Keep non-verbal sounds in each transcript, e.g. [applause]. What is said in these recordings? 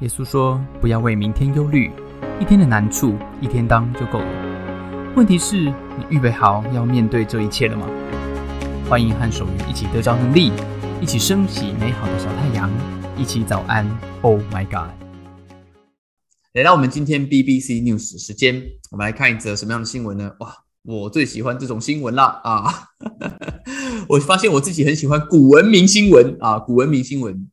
耶稣说：“不要为明天忧虑，一天的难处一天当就够了。问题是，你预备好要面对这一切了吗？”欢迎和守愚一起得着能力，一起升起美好的小太阳，一起早安。Oh my God！来到我们今天 BBC News 时间，我们来看一则什么样的新闻呢？哇，我最喜欢这种新闻啦！啊！[laughs] 我发现我自己很喜欢古文明新闻啊，古文明新闻。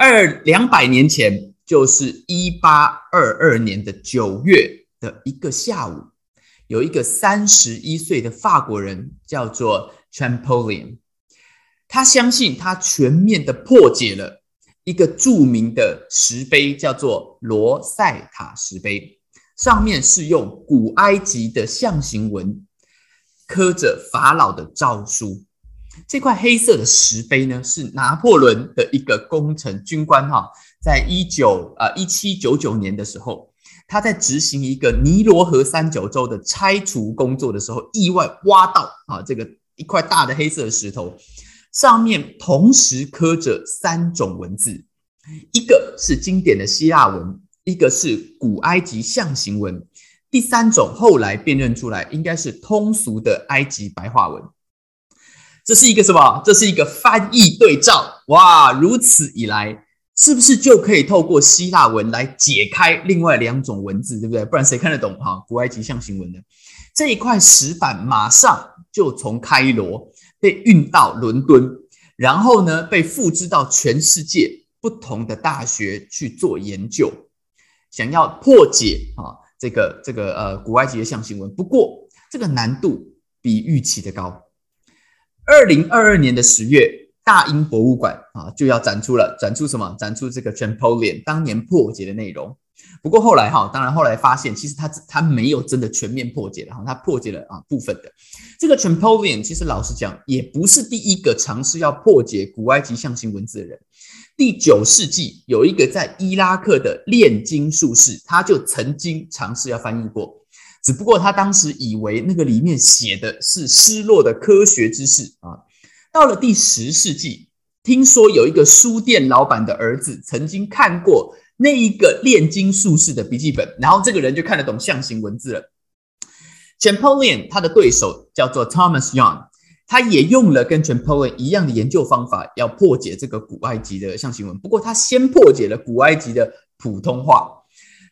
二两百年前，就是一八二二年的九月的一个下午，有一个三十一岁的法国人叫做 Champollion，他相信他全面的破解了一个著名的石碑，叫做罗塞塔石碑，上面是用古埃及的象形文刻着法老的诏书。这块黑色的石碑呢，是拿破仑的一个工程军官哈，在一九啊一七九九年的时候，他在执行一个尼罗河三角洲的拆除工作的时候，意外挖到啊这个一块大的黑色的石头，上面同时刻着三种文字，一个是经典的希腊文，一个是古埃及象形文，第三种后来辨认出来应该是通俗的埃及白话文。这是一个什么？这是一个翻译对照哇！如此以来，是不是就可以透过希腊文来解开另外两种文字，对不对？不然谁看得懂哈？古埃及象形文的这一块石板，马上就从开罗被运到伦敦，然后呢，被复制到全世界不同的大学去做研究，想要破解啊这个这个呃古埃及的象形文。不过这个难度比预期的高。二零二二年的十月，大英博物馆啊就要展出了，展出什么？展出这个 Champollion 当年破解的内容。不过后来哈，当然后来发现，其实他他没有真的全面破解的哈，他破解了啊部分的。这个 Champollion 其实老实讲，也不是第一个尝试要破解古埃及象形文字的人。第九世纪有一个在伊拉克的炼金术士，他就曾经尝试要翻译过。只不过他当时以为那个里面写的是失落的科学知识啊。到了第十世纪，听说有一个书店老板的儿子曾经看过那一个炼金术士的笔记本，然后这个人就看得懂象形文字了。Champollion 他的对手叫做 Thomas Young，他也用了跟 Champollion 一样的研究方法，要破解这个古埃及的象形文。不过他先破解了古埃及的普通话。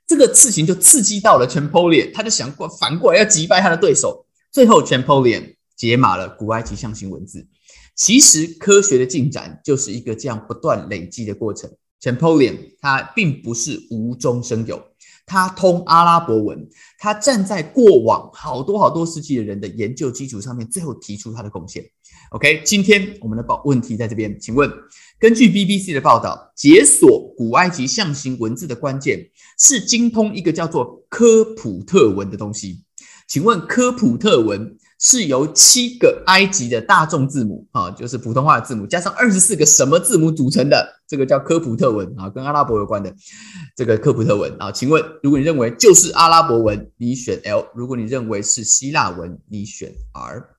这个事情就刺激到了 Champollion，他就想过反过来要击败他的对手。最后 Champollion 解码了古埃及象形文字。其实科学的进展就是一个这样不断累积的过程。Champollion 他并不是无中生有，他通阿拉伯文，他站在过往好多好多世纪的人的研究基础上面，最后提出他的贡献。OK，今天我们的宝问题在这边，请问，根据 BBC 的报道，解锁古埃及象形文字的关键是精通一个叫做科普特文的东西。请问，科普特文是由七个埃及的大众字母啊，就是普通话的字母，加上二十四个什么字母组成的？这个叫科普特文啊，跟阿拉伯有关的这个科普特文啊。请问，如果你认为就是阿拉伯文，你选 L；如果你认为是希腊文，你选 R。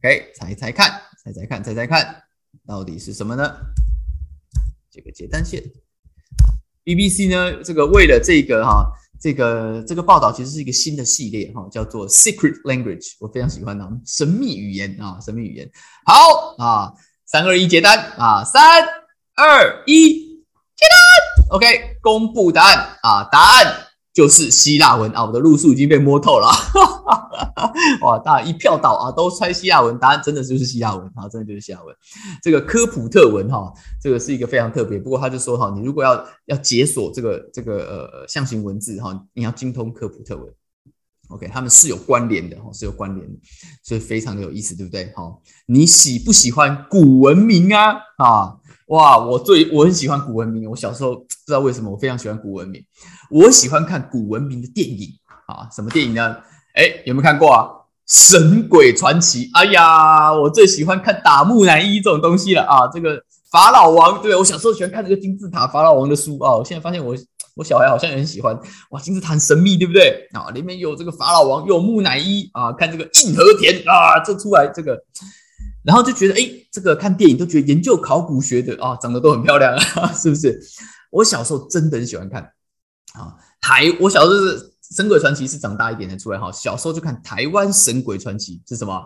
OK，猜猜看，猜猜看，猜猜看，到底是什么呢？这个接单线，BBC 呢？这个为了这个哈，这个这个报道其实是一个新的系列哈，叫做 Secret Language，我非常喜欢啊，神秘语言啊，神秘语言。好啊，三二一接单啊，三二一接单，OK，公布答案啊，答案就是希腊文啊，我的路数已经被摸透了。[laughs] 哇！大家一票倒啊，都猜希腊文，答案真的就是希腊文啊，真的就是希腊文。这个科普特文哈，这个是一个非常特别。不过他就说哈，你如果要要解锁这个这个呃象形文字哈，你要精通科普特文。OK，他们是有关联的哈，是有关联的，所以非常的有意思，对不对？好，你喜不喜欢古文明啊？啊，哇！我最我很喜欢古文明，我小时候不知道为什么我非常喜欢古文明，我喜欢看古文明的电影啊，什么电影呢？哎，有没有看过啊？《神鬼传奇》？哎呀，我最喜欢看打木乃伊这种东西了啊！这个法老王，对我小时候喜欢看这个金字塔法老王的书啊。我现在发现我我小孩好像也很喜欢哇，金字塔很神秘，对不对啊？里面有这个法老王，有木乃伊啊，看这个硬和田啊，这出来这个然后就觉得，哎，这个看电影都觉得研究考古学的啊，长得都很漂亮啊，[laughs] 是不是？我小时候真的很喜欢看啊，台我小时候是《神鬼传奇》是长大一点才出来哈，小时候就看台湾《神鬼传奇》是什么？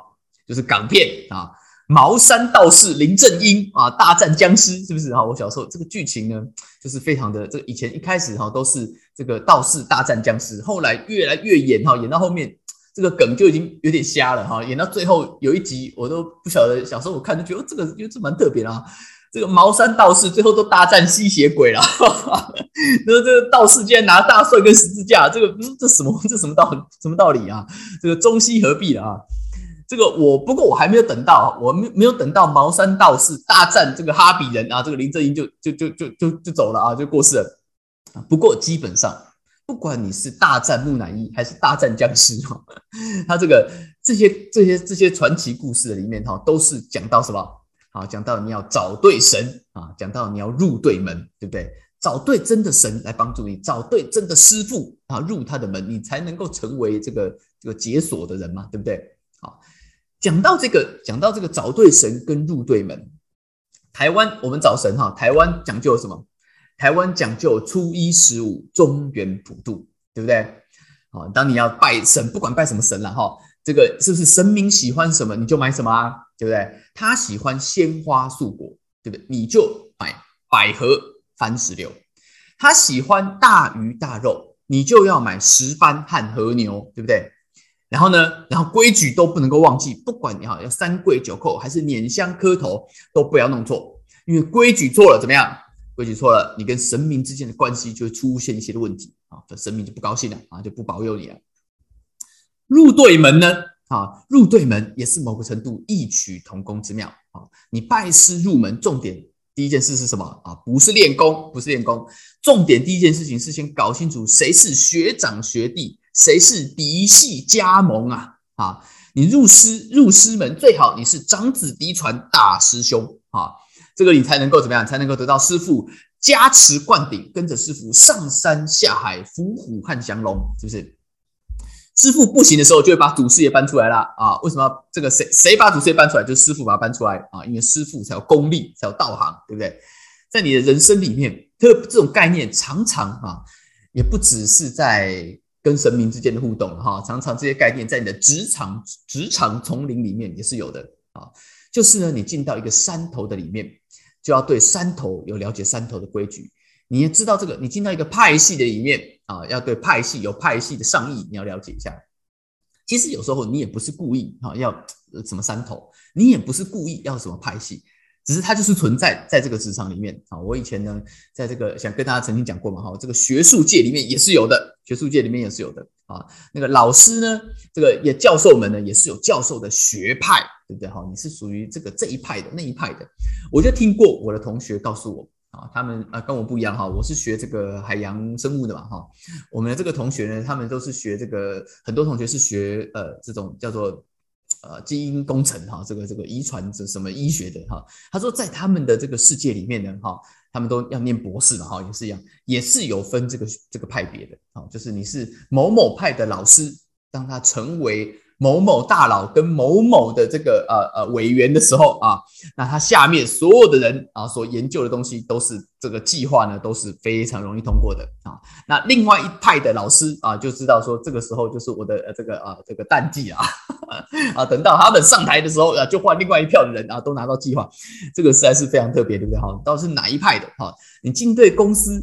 就是港片啊，茅山道士林正英啊大战僵尸，是不是哈？我小时候这个剧情呢，就是非常的这以前一开始哈都是这个道士大战僵尸，后来越来越演哈，演到后面。这个梗就已经有点瞎了哈，演到最后有一集我都不晓得，小时候我看就觉得这个因为这蛮特别的啊，这个茅山道士最后都大战吸血鬼了，哈 [laughs] 哈那这个道士竟然拿大蒜跟十字架，这个这什么这什么道什么道理啊？这个中西合璧了啊！这个我不过我还没有等到，我没没有等到茅山道士大战这个哈比人啊，这个林正英就就就就就就走了啊，就过世了不过基本上。不管你是大战木乃伊还是大战僵尸哈，[laughs] 他这个这些这些这些传奇故事的里面哈，都是讲到什么？好，讲到你要找对神啊，讲到你要入对门，对不对？找对真的神来帮助你，找对真的师傅啊，入他的门，你才能够成为这个这个解锁的人嘛，对不对？好，讲到这个，讲到这个找对神跟入对门，台湾我们找神哈，台湾讲究什么？台湾讲究初一十五，中原普渡，对不对？好，当你要拜神，不管拜什么神了哈，这个是不是神明喜欢什么你就买什么啊？对不对？他喜欢鲜花素果，对不对？你就买百合番石榴。他喜欢大鱼大肉，你就要买石斑和和牛，对不对？然后呢，然后规矩都不能够忘记，不管你哈要三跪九叩还是捻香磕头，都不要弄错，因为规矩错了怎么样？规矩错了，你跟神明之间的关系就会出现一些的问题啊，神明就不高兴了啊，就不保佑你了。入对门呢，啊，入对门也是某个程度异曲同工之妙啊。你拜师入门，重点第一件事是什么啊？不是练功，不是练功，重点第一件事情是先搞清楚谁是学长学弟，谁是嫡系加盟啊啊！你入师入师门，最好你是长子嫡传大师兄啊。这个你才能够怎么样？才能够得到师傅加持灌顶，跟着师傅上山下海，伏虎汉降龙，是不是？师傅不行的时候，就会把祖师爷搬出来了啊！为什么？这个谁谁把祖师爷搬出来？就是师傅把他搬出来啊！因为师傅才有功力，才有道行，对不对？在你的人生里面，这这种概念常常啊，也不只是在跟神明之间的互动哈，常常这些概念在你的职场职场丛林里面也是有的啊。就是呢，你进到一个山头的里面。就要对山头有了解山头的规矩，你也知道这个。你进到一个派系的里面啊，要对派系有派系的上意，你要了解一下。其实有时候你也不是故意啊，要什么山头，你也不是故意要什么派系，只是它就是存在在这个职场里面啊。我以前呢，在这个想跟大家曾经讲过嘛，哈，这个学术界里面也是有的，学术界里面也是有的啊。那个老师呢，这个也教授们呢，也是有教授的学派。对不对？哈，你是属于这个这一派的那一派的，我就听过我的同学告诉我啊，他们啊跟我不一样哈，我是学这个海洋生物的嘛哈，我们的这个同学呢，他们都是学这个，很多同学是学呃这种叫做呃基因工程哈，这个这个遗传这什么医学的哈，他说在他们的这个世界里面呢哈，他们都要念博士嘛哈，也是一样，也是有分这个这个派别的啊，就是你是某某派的老师，当他成为。某某大佬跟某某的这个呃呃委员的时候啊，那他下面所有的人啊所研究的东西都是这个计划呢都是非常容易通过的啊。那另外一派的老师啊就知道说这个时候就是我的呃这个啊这个淡季啊 [laughs] 啊，等到他们上台的时候啊就换另外一票的人啊都拿到计划，这个实在是非常特别，对不对？哈，到底是哪一派的？哈，你进对公司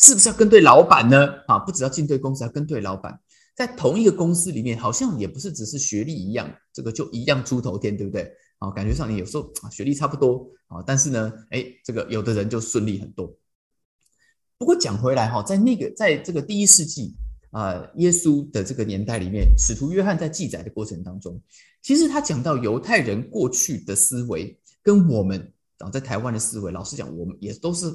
是不是要跟对老板呢？啊，不只要进对公司，要跟对老板。在同一个公司里面，好像也不是只是学历一样，这个就一样出头天，对不对？啊，感觉上你有时候学历差不多啊，但是呢，哎，这个有的人就顺利很多。不过讲回来哈，在那个在这个第一世纪啊，耶稣的这个年代里面，使徒约翰在记载的过程当中，其实他讲到犹太人过去的思维跟我们啊在台湾的思维，老实讲，我们也都是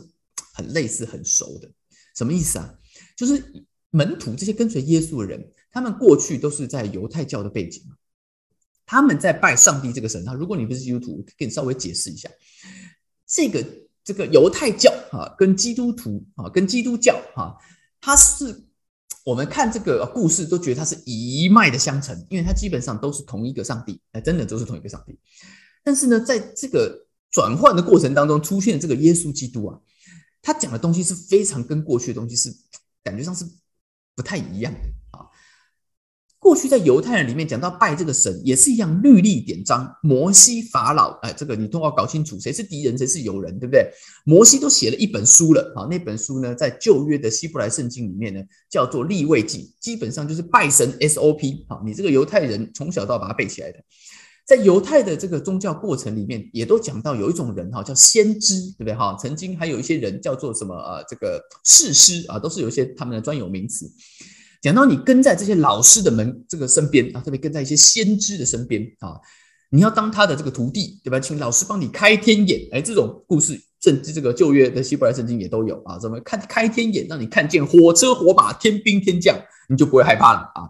很类似、很熟的。什么意思啊？就是。门徒这些跟随耶稣的人，他们过去都是在犹太教的背景他们在拜上帝这个神。那如果你不是基督徒，给你稍微解释一下，这个这个犹太教啊，跟基督徒啊，跟基督教啊，它是我们看这个故事都觉得它是一脉的相承，因为它基本上都是同一个上帝，哎，真的都是同一个上帝。但是呢，在这个转换的过程当中，出现这个耶稣基督啊，他讲的东西是非常跟过去的东西是感觉上是不太一样的啊。过去在犹太人里面讲到拜这个神也是一样，律例典章，摩西、法老，哎，这个你都要搞清楚谁是敌人，谁是友人，对不对？摩西都写了一本书了啊，那本书呢，在旧约的希伯来圣经里面呢，叫做立位记，基本上就是拜神 SOP 啊，你这个犹太人从小都要把它背起来的。在犹太的这个宗教过程里面，也都讲到有一种人哈，叫先知，对不对哈？曾经还有一些人叫做什么呃，这个士师啊，都是有一些他们的专有名词。讲到你跟在这些老师的门这个身边啊，特别跟在一些先知的身边啊，你要当他的这个徒弟，对吧？请老师帮你开天眼，哎，这种故事甚至这个旧约的希伯来圣经也都有啊。怎么看开天眼，让你看见火车火马天兵天将，你就不会害怕了啊。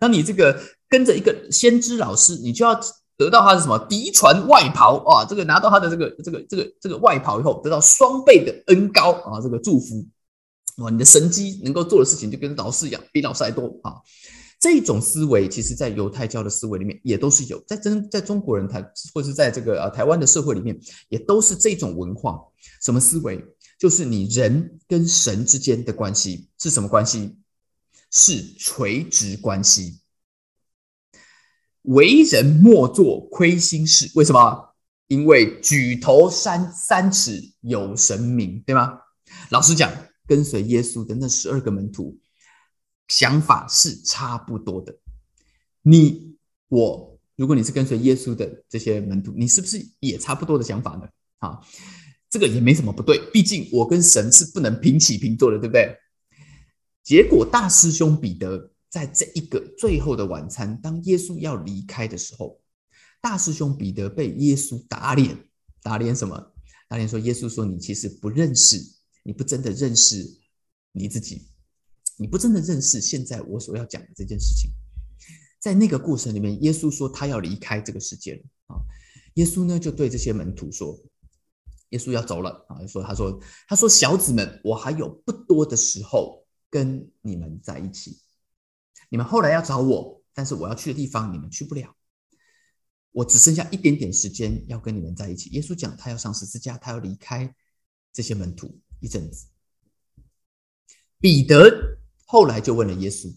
那你这个跟着一个先知老师，你就要。得到他的什么嫡传外袍啊？这个拿到他的这个这个这个这个外袍以后，得到双倍的恩高啊！这个祝福哇，你的神机能够做的事情就跟老师一样，比老师还多啊！这种思维，其实在犹太教的思维里面也都是有，在真在中国人台或是在这个呃台湾的社会里面，也都是这种文化。什么思维？就是你人跟神之间的关系是什么关系？是垂直关系。为人莫做亏心事，为什么？因为举头三三尺有神明，对吗？老实讲，跟随耶稣的那十二个门徒，想法是差不多的。你我，如果你是跟随耶稣的这些门徒，你是不是也差不多的想法呢？啊，这个也没什么不对，毕竟我跟神是不能平起平坐的，对不对？结果大师兄彼得。在这一个最后的晚餐，当耶稣要离开的时候，大师兄彼得被耶稣打脸，打脸什么？打脸说：“耶稣说你其实不认识，你不真的认识你自己，你不真的认识现在我所要讲的这件事情。”在那个过程里面，耶稣说他要离开这个世界了啊！耶稣呢就对这些门徒说：“耶稣要走了啊！”说他说他说小子们，我还有不多的时候跟你们在一起。你们后来要找我，但是我要去的地方你们去不了。我只剩下一点点时间要跟你们在一起。耶稣讲，他要上十字架，他要离开这些门徒一阵子。彼得后来就问了耶稣，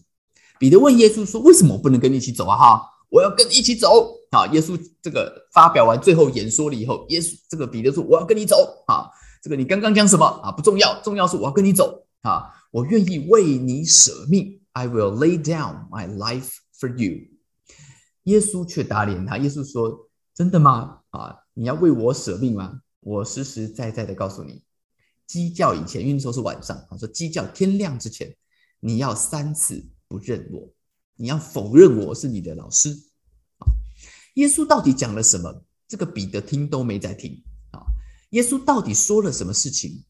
彼得问耶稣说：“为什么我不能跟你一起走啊？哈，我要跟你一起走啊！”耶稣这个发表完最后演说了以后，耶稣这个彼得说：“我要跟你走啊！这个你刚刚讲什么啊？不重要，重要是我要跟你走啊！我愿意为你舍命。” I will lay down my life for you。耶稣却打脸他。耶稣说：“真的吗？啊，你要为我舍命吗？我实实在在的告诉你，鸡叫以前，因为那时候是晚上。啊说鸡叫天亮之前，你要三次不认我，你要否认我是你的老师。啊，耶稣到底讲了什么？这个彼得听都没在听。啊，耶稣到底说了什么事情？”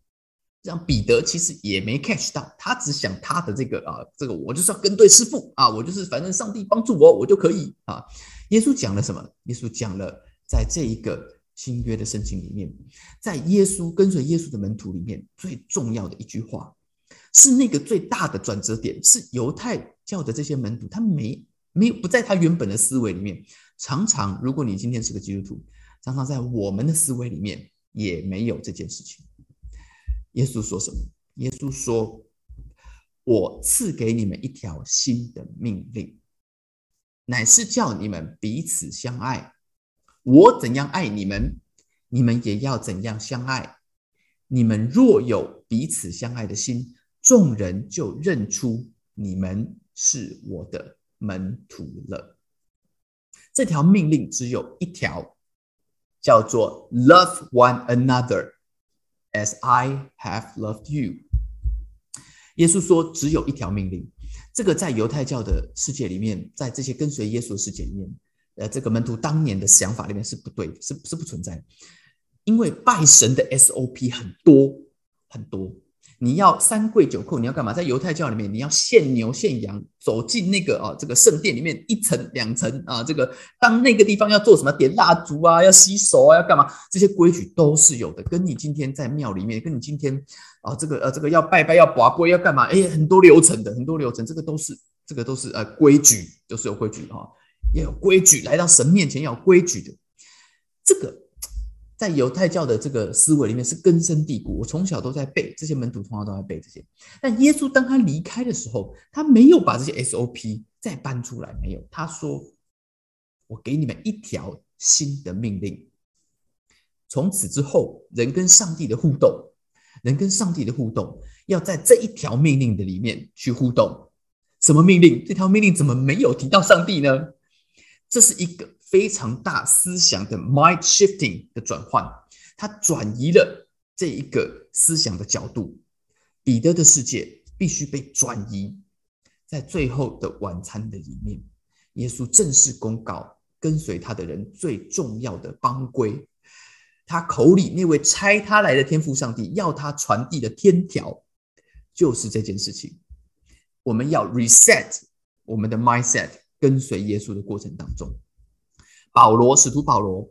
让彼得其实也没 catch 到，他只想他的这个啊，这个我就是要跟对师傅啊，我就是反正上帝帮助我，我就可以啊。耶稣讲了什么？耶稣讲了，在这一个新约的圣经里面，在耶稣跟随耶稣的门徒里面最重要的一句话，是那个最大的转折点，是犹太教的这些门徒，他没没有不在他原本的思维里面。常常，如果你今天是个基督徒，常常在我们的思维里面也没有这件事情。耶稣说什么？耶稣说：“我赐给你们一条新的命令，乃是叫你们彼此相爱。我怎样爱你们，你们也要怎样相爱。你们若有彼此相爱的心，众人就认出你们是我的门徒了。这条命令只有一条，叫做 ‘Love one another’。” As I have loved you，耶稣说只有一条命令。这个在犹太教的世界里面，在这些跟随耶稣的世界里面，呃，这个门徒当年的想法里面是不对，是是不存在。因为拜神的 SOP 很多很多。你要三跪九叩，你要干嘛？在犹太教里面，你要献牛献羊，走进那个啊这个圣殿里面一层两层啊，这个当那个地方要做什么？点蜡烛啊，要洗手啊，要干嘛？这些规矩都是有的。跟你今天在庙里面，跟你今天啊这个呃这个要拜拜要拔杯要干嘛？哎，很多流程的，很多流程，这个都是这个都是呃规矩，都是有规矩哈，要有规矩，来到神面前要有规矩的。这个在犹太教的这个思维里面是根深蒂固。我从小都在背，这些门徒从小都在背这些。但耶稣当他离开的时候，他没有把这些 SOP 再搬出来，没有。他说：“我给你们一条新的命令。从此之后，人跟上帝的互动，人跟上帝的互动，要在这一条命令的里面去互动。什么命令？这条命令怎么没有提到上帝呢？这是一个。”非常大思想的 mind shifting 的转换，它转移了这一个思想的角度。彼得的世界必须被转移，在最后的晚餐的里面，耶稣正式公告跟随他的人最重要的帮规。他口里那位差他来的天父上帝要他传递的天条，就是这件事情。我们要 reset 我们的 mindset，跟随耶稣的过程当中。保罗，使徒保罗，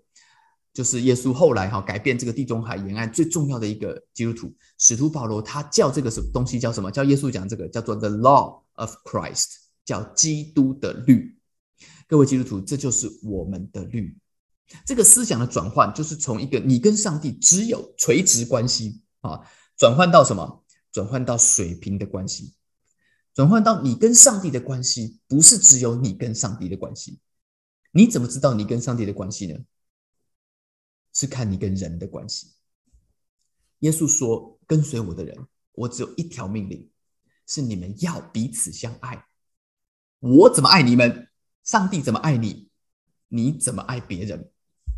就是耶稣后来哈改变这个地中海沿岸最重要的一个基督徒。使徒保罗他叫这个什么东西叫什么？叫耶稣讲这个叫做 The Law of Christ，叫基督的律。各位基督徒，这就是我们的律。这个思想的转换，就是从一个你跟上帝只有垂直关系啊，转换到什么？转换到水平的关系，转换到你跟上帝的关系，不是只有你跟上帝的关系。你怎么知道你跟上帝的关系呢？是看你跟人的关系。耶稣说：“跟随我的人，我只有一条命令，是你们要彼此相爱。我怎么爱你们？上帝怎么爱你？你怎么爱别人？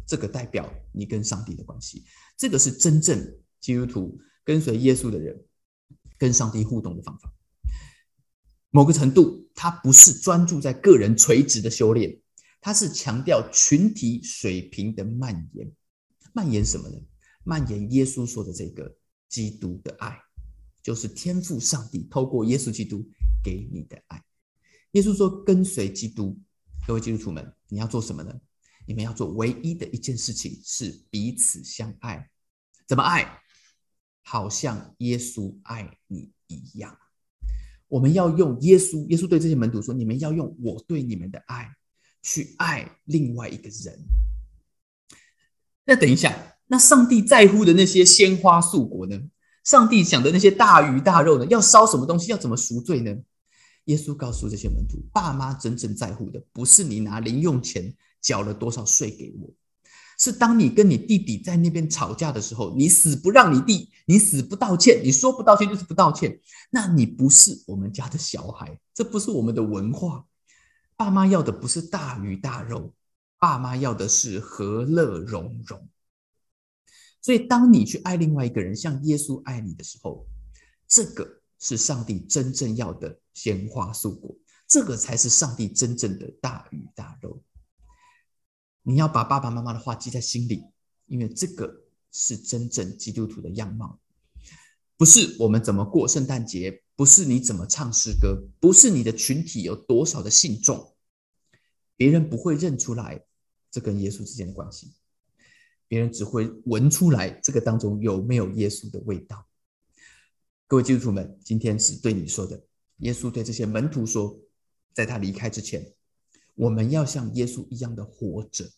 这个代表你跟上帝的关系。这个是真正基督徒跟随耶稣的人跟上帝互动的方法。某个程度，他不是专注在个人垂直的修炼。”他是强调群体水平的蔓延，蔓延什么呢？蔓延耶稣说的这个基督的爱，就是天赋上帝透过耶稣基督给你的爱。耶稣说：“跟随基督，各位基督徒们，你要做什么呢？你们要做唯一的一件事情是彼此相爱。怎么爱？好像耶稣爱你一样。我们要用耶稣，耶稣对这些门徒说：你们要用我对你们的爱。”去爱另外一个人。那等一下，那上帝在乎的那些鲜花素果呢？上帝想的那些大鱼大肉呢？要烧什么东西？要怎么赎罪呢？耶稣告诉这些门徒：爸妈真正在乎的，不是你拿零用钱缴了多少税给我，是当你跟你弟弟在那边吵架的时候，你死不让你弟，你死不道歉，你说不道歉就是不道歉，那你不是我们家的小孩，这不是我们的文化。爸妈要的不是大鱼大肉，爸妈要的是和乐融融。所以，当你去爱另外一个人，像耶稣爱你的时候，这个是上帝真正要的鲜花素果，这个才是上帝真正的大鱼大肉。你要把爸爸妈妈的话记在心里，因为这个是真正基督徒的样貌，不是我们怎么过圣诞节。不是你怎么唱诗歌，不是你的群体有多少的信众，别人不会认出来这跟耶稣之间的关系，别人只会闻出来这个当中有没有耶稣的味道。各位基督徒们，今天是对你说的，耶稣对这些门徒说，在他离开之前，我们要像耶稣一样的活着，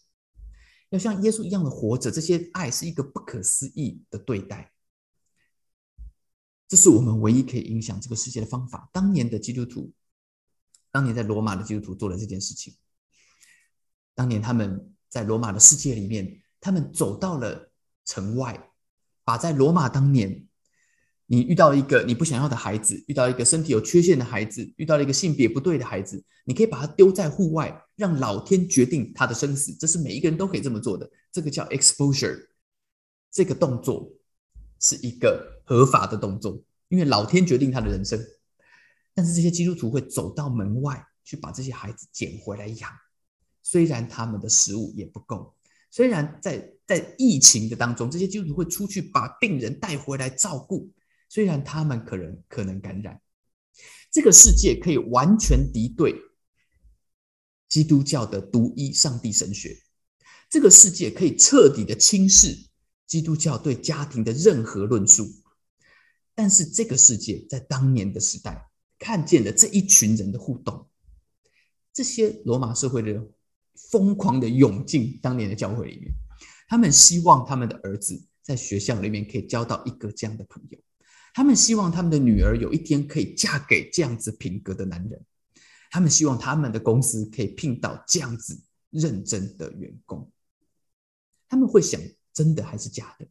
要像耶稣一样的活着。这些爱是一个不可思议的对待。这是我们唯一可以影响这个世界的方法。当年的基督徒，当年在罗马的基督徒做了这件事情。当年他们在罗马的世界里面，他们走到了城外，把在罗马当年，你遇到一个你不想要的孩子，遇到一个身体有缺陷的孩子，遇到了一个性别不对的孩子，你可以把他丢在户外，让老天决定他的生死。这是每一个人都可以这么做的。这个叫 exposure，这个动作。是一个合法的动作，因为老天决定他的人生。但是这些基督徒会走到门外去把这些孩子捡回来养，虽然他们的食物也不够，虽然在在疫情的当中，这些基督徒会出去把病人带回来照顾，虽然他们可能可能感染。这个世界可以完全敌对基督教的独一上帝神学，这个世界可以彻底的轻视。基督教对家庭的任何论述，但是这个世界在当年的时代看见了这一群人的互动，这些罗马社会的人疯狂的涌进当年的教会里面，他们希望他们的儿子在学校里面可以交到一个这样的朋友，他们希望他们的女儿有一天可以嫁给这样子品格的男人，他们希望他们的公司可以聘到这样子认真的员工。他们会想：真的还是假的？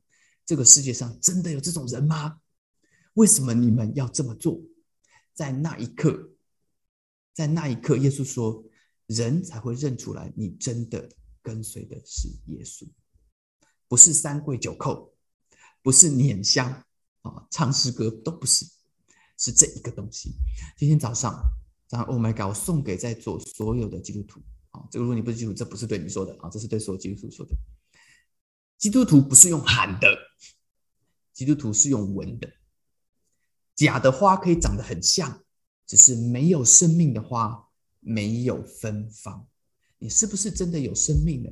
这个世界上真的有这种人吗？为什么你们要这么做？在那一刻，在那一刻，耶稣说：“人才会认出来，你真的跟随的是耶稣。”不是三跪九叩，不是捻香啊，唱诗歌都不是，是这一个东西。今天早上，早上，Oh my God！我送给在座所有的基督徒啊，这个如果你不是基督徒，这不是对你说的啊，这是对所有基督徒说的。基督徒不是用喊的，基督徒是用闻的。假的花可以长得很像，只是没有生命的花没有芬芳。你是不是真的有生命呢？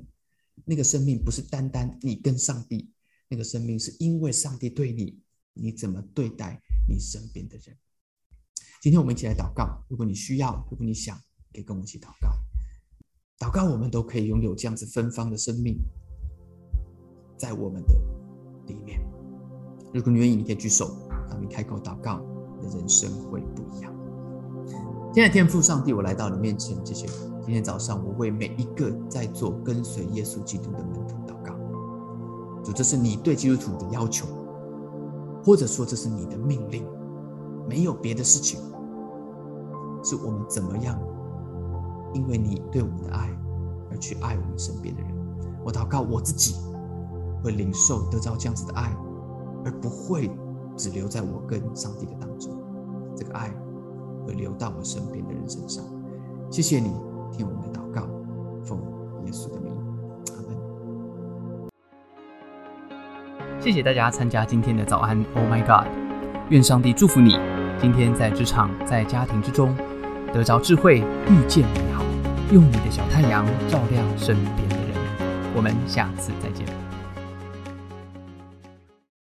那个生命不是单单你跟上帝，那个生命是因为上帝对你，你怎么对待你身边的人？今天我们一起来祷告。如果你需要，如果你想，可以跟我一起祷告。祷告，我们都可以拥有这样子芬芳的生命，在我们的里面。如果你愿意，你可以举手，当你开口祷告，你的人生会不一样。现在天父上帝，我来到你面前，谢谢。今天早上，我为每一个在做跟随耶稣基督的门徒祷告。主，这是你对基督徒的要求，或者说这是你的命令，没有别的事情，是我们怎么样，因为你对我们的爱而去爱我们身边的人。我祷告我自己会领受得到这样子的爱，而不会只留在我跟上帝的当中。这个爱会流到我身边的人身上。谢谢你。听我们的祷告，奉耶稣的名，阿门。谢谢大家参加今天的早安，Oh my God！愿上帝祝福你，今天在职场、在家庭之中得着智慧，遇见美好，用你的小太阳照亮身边的人。我们下次再见。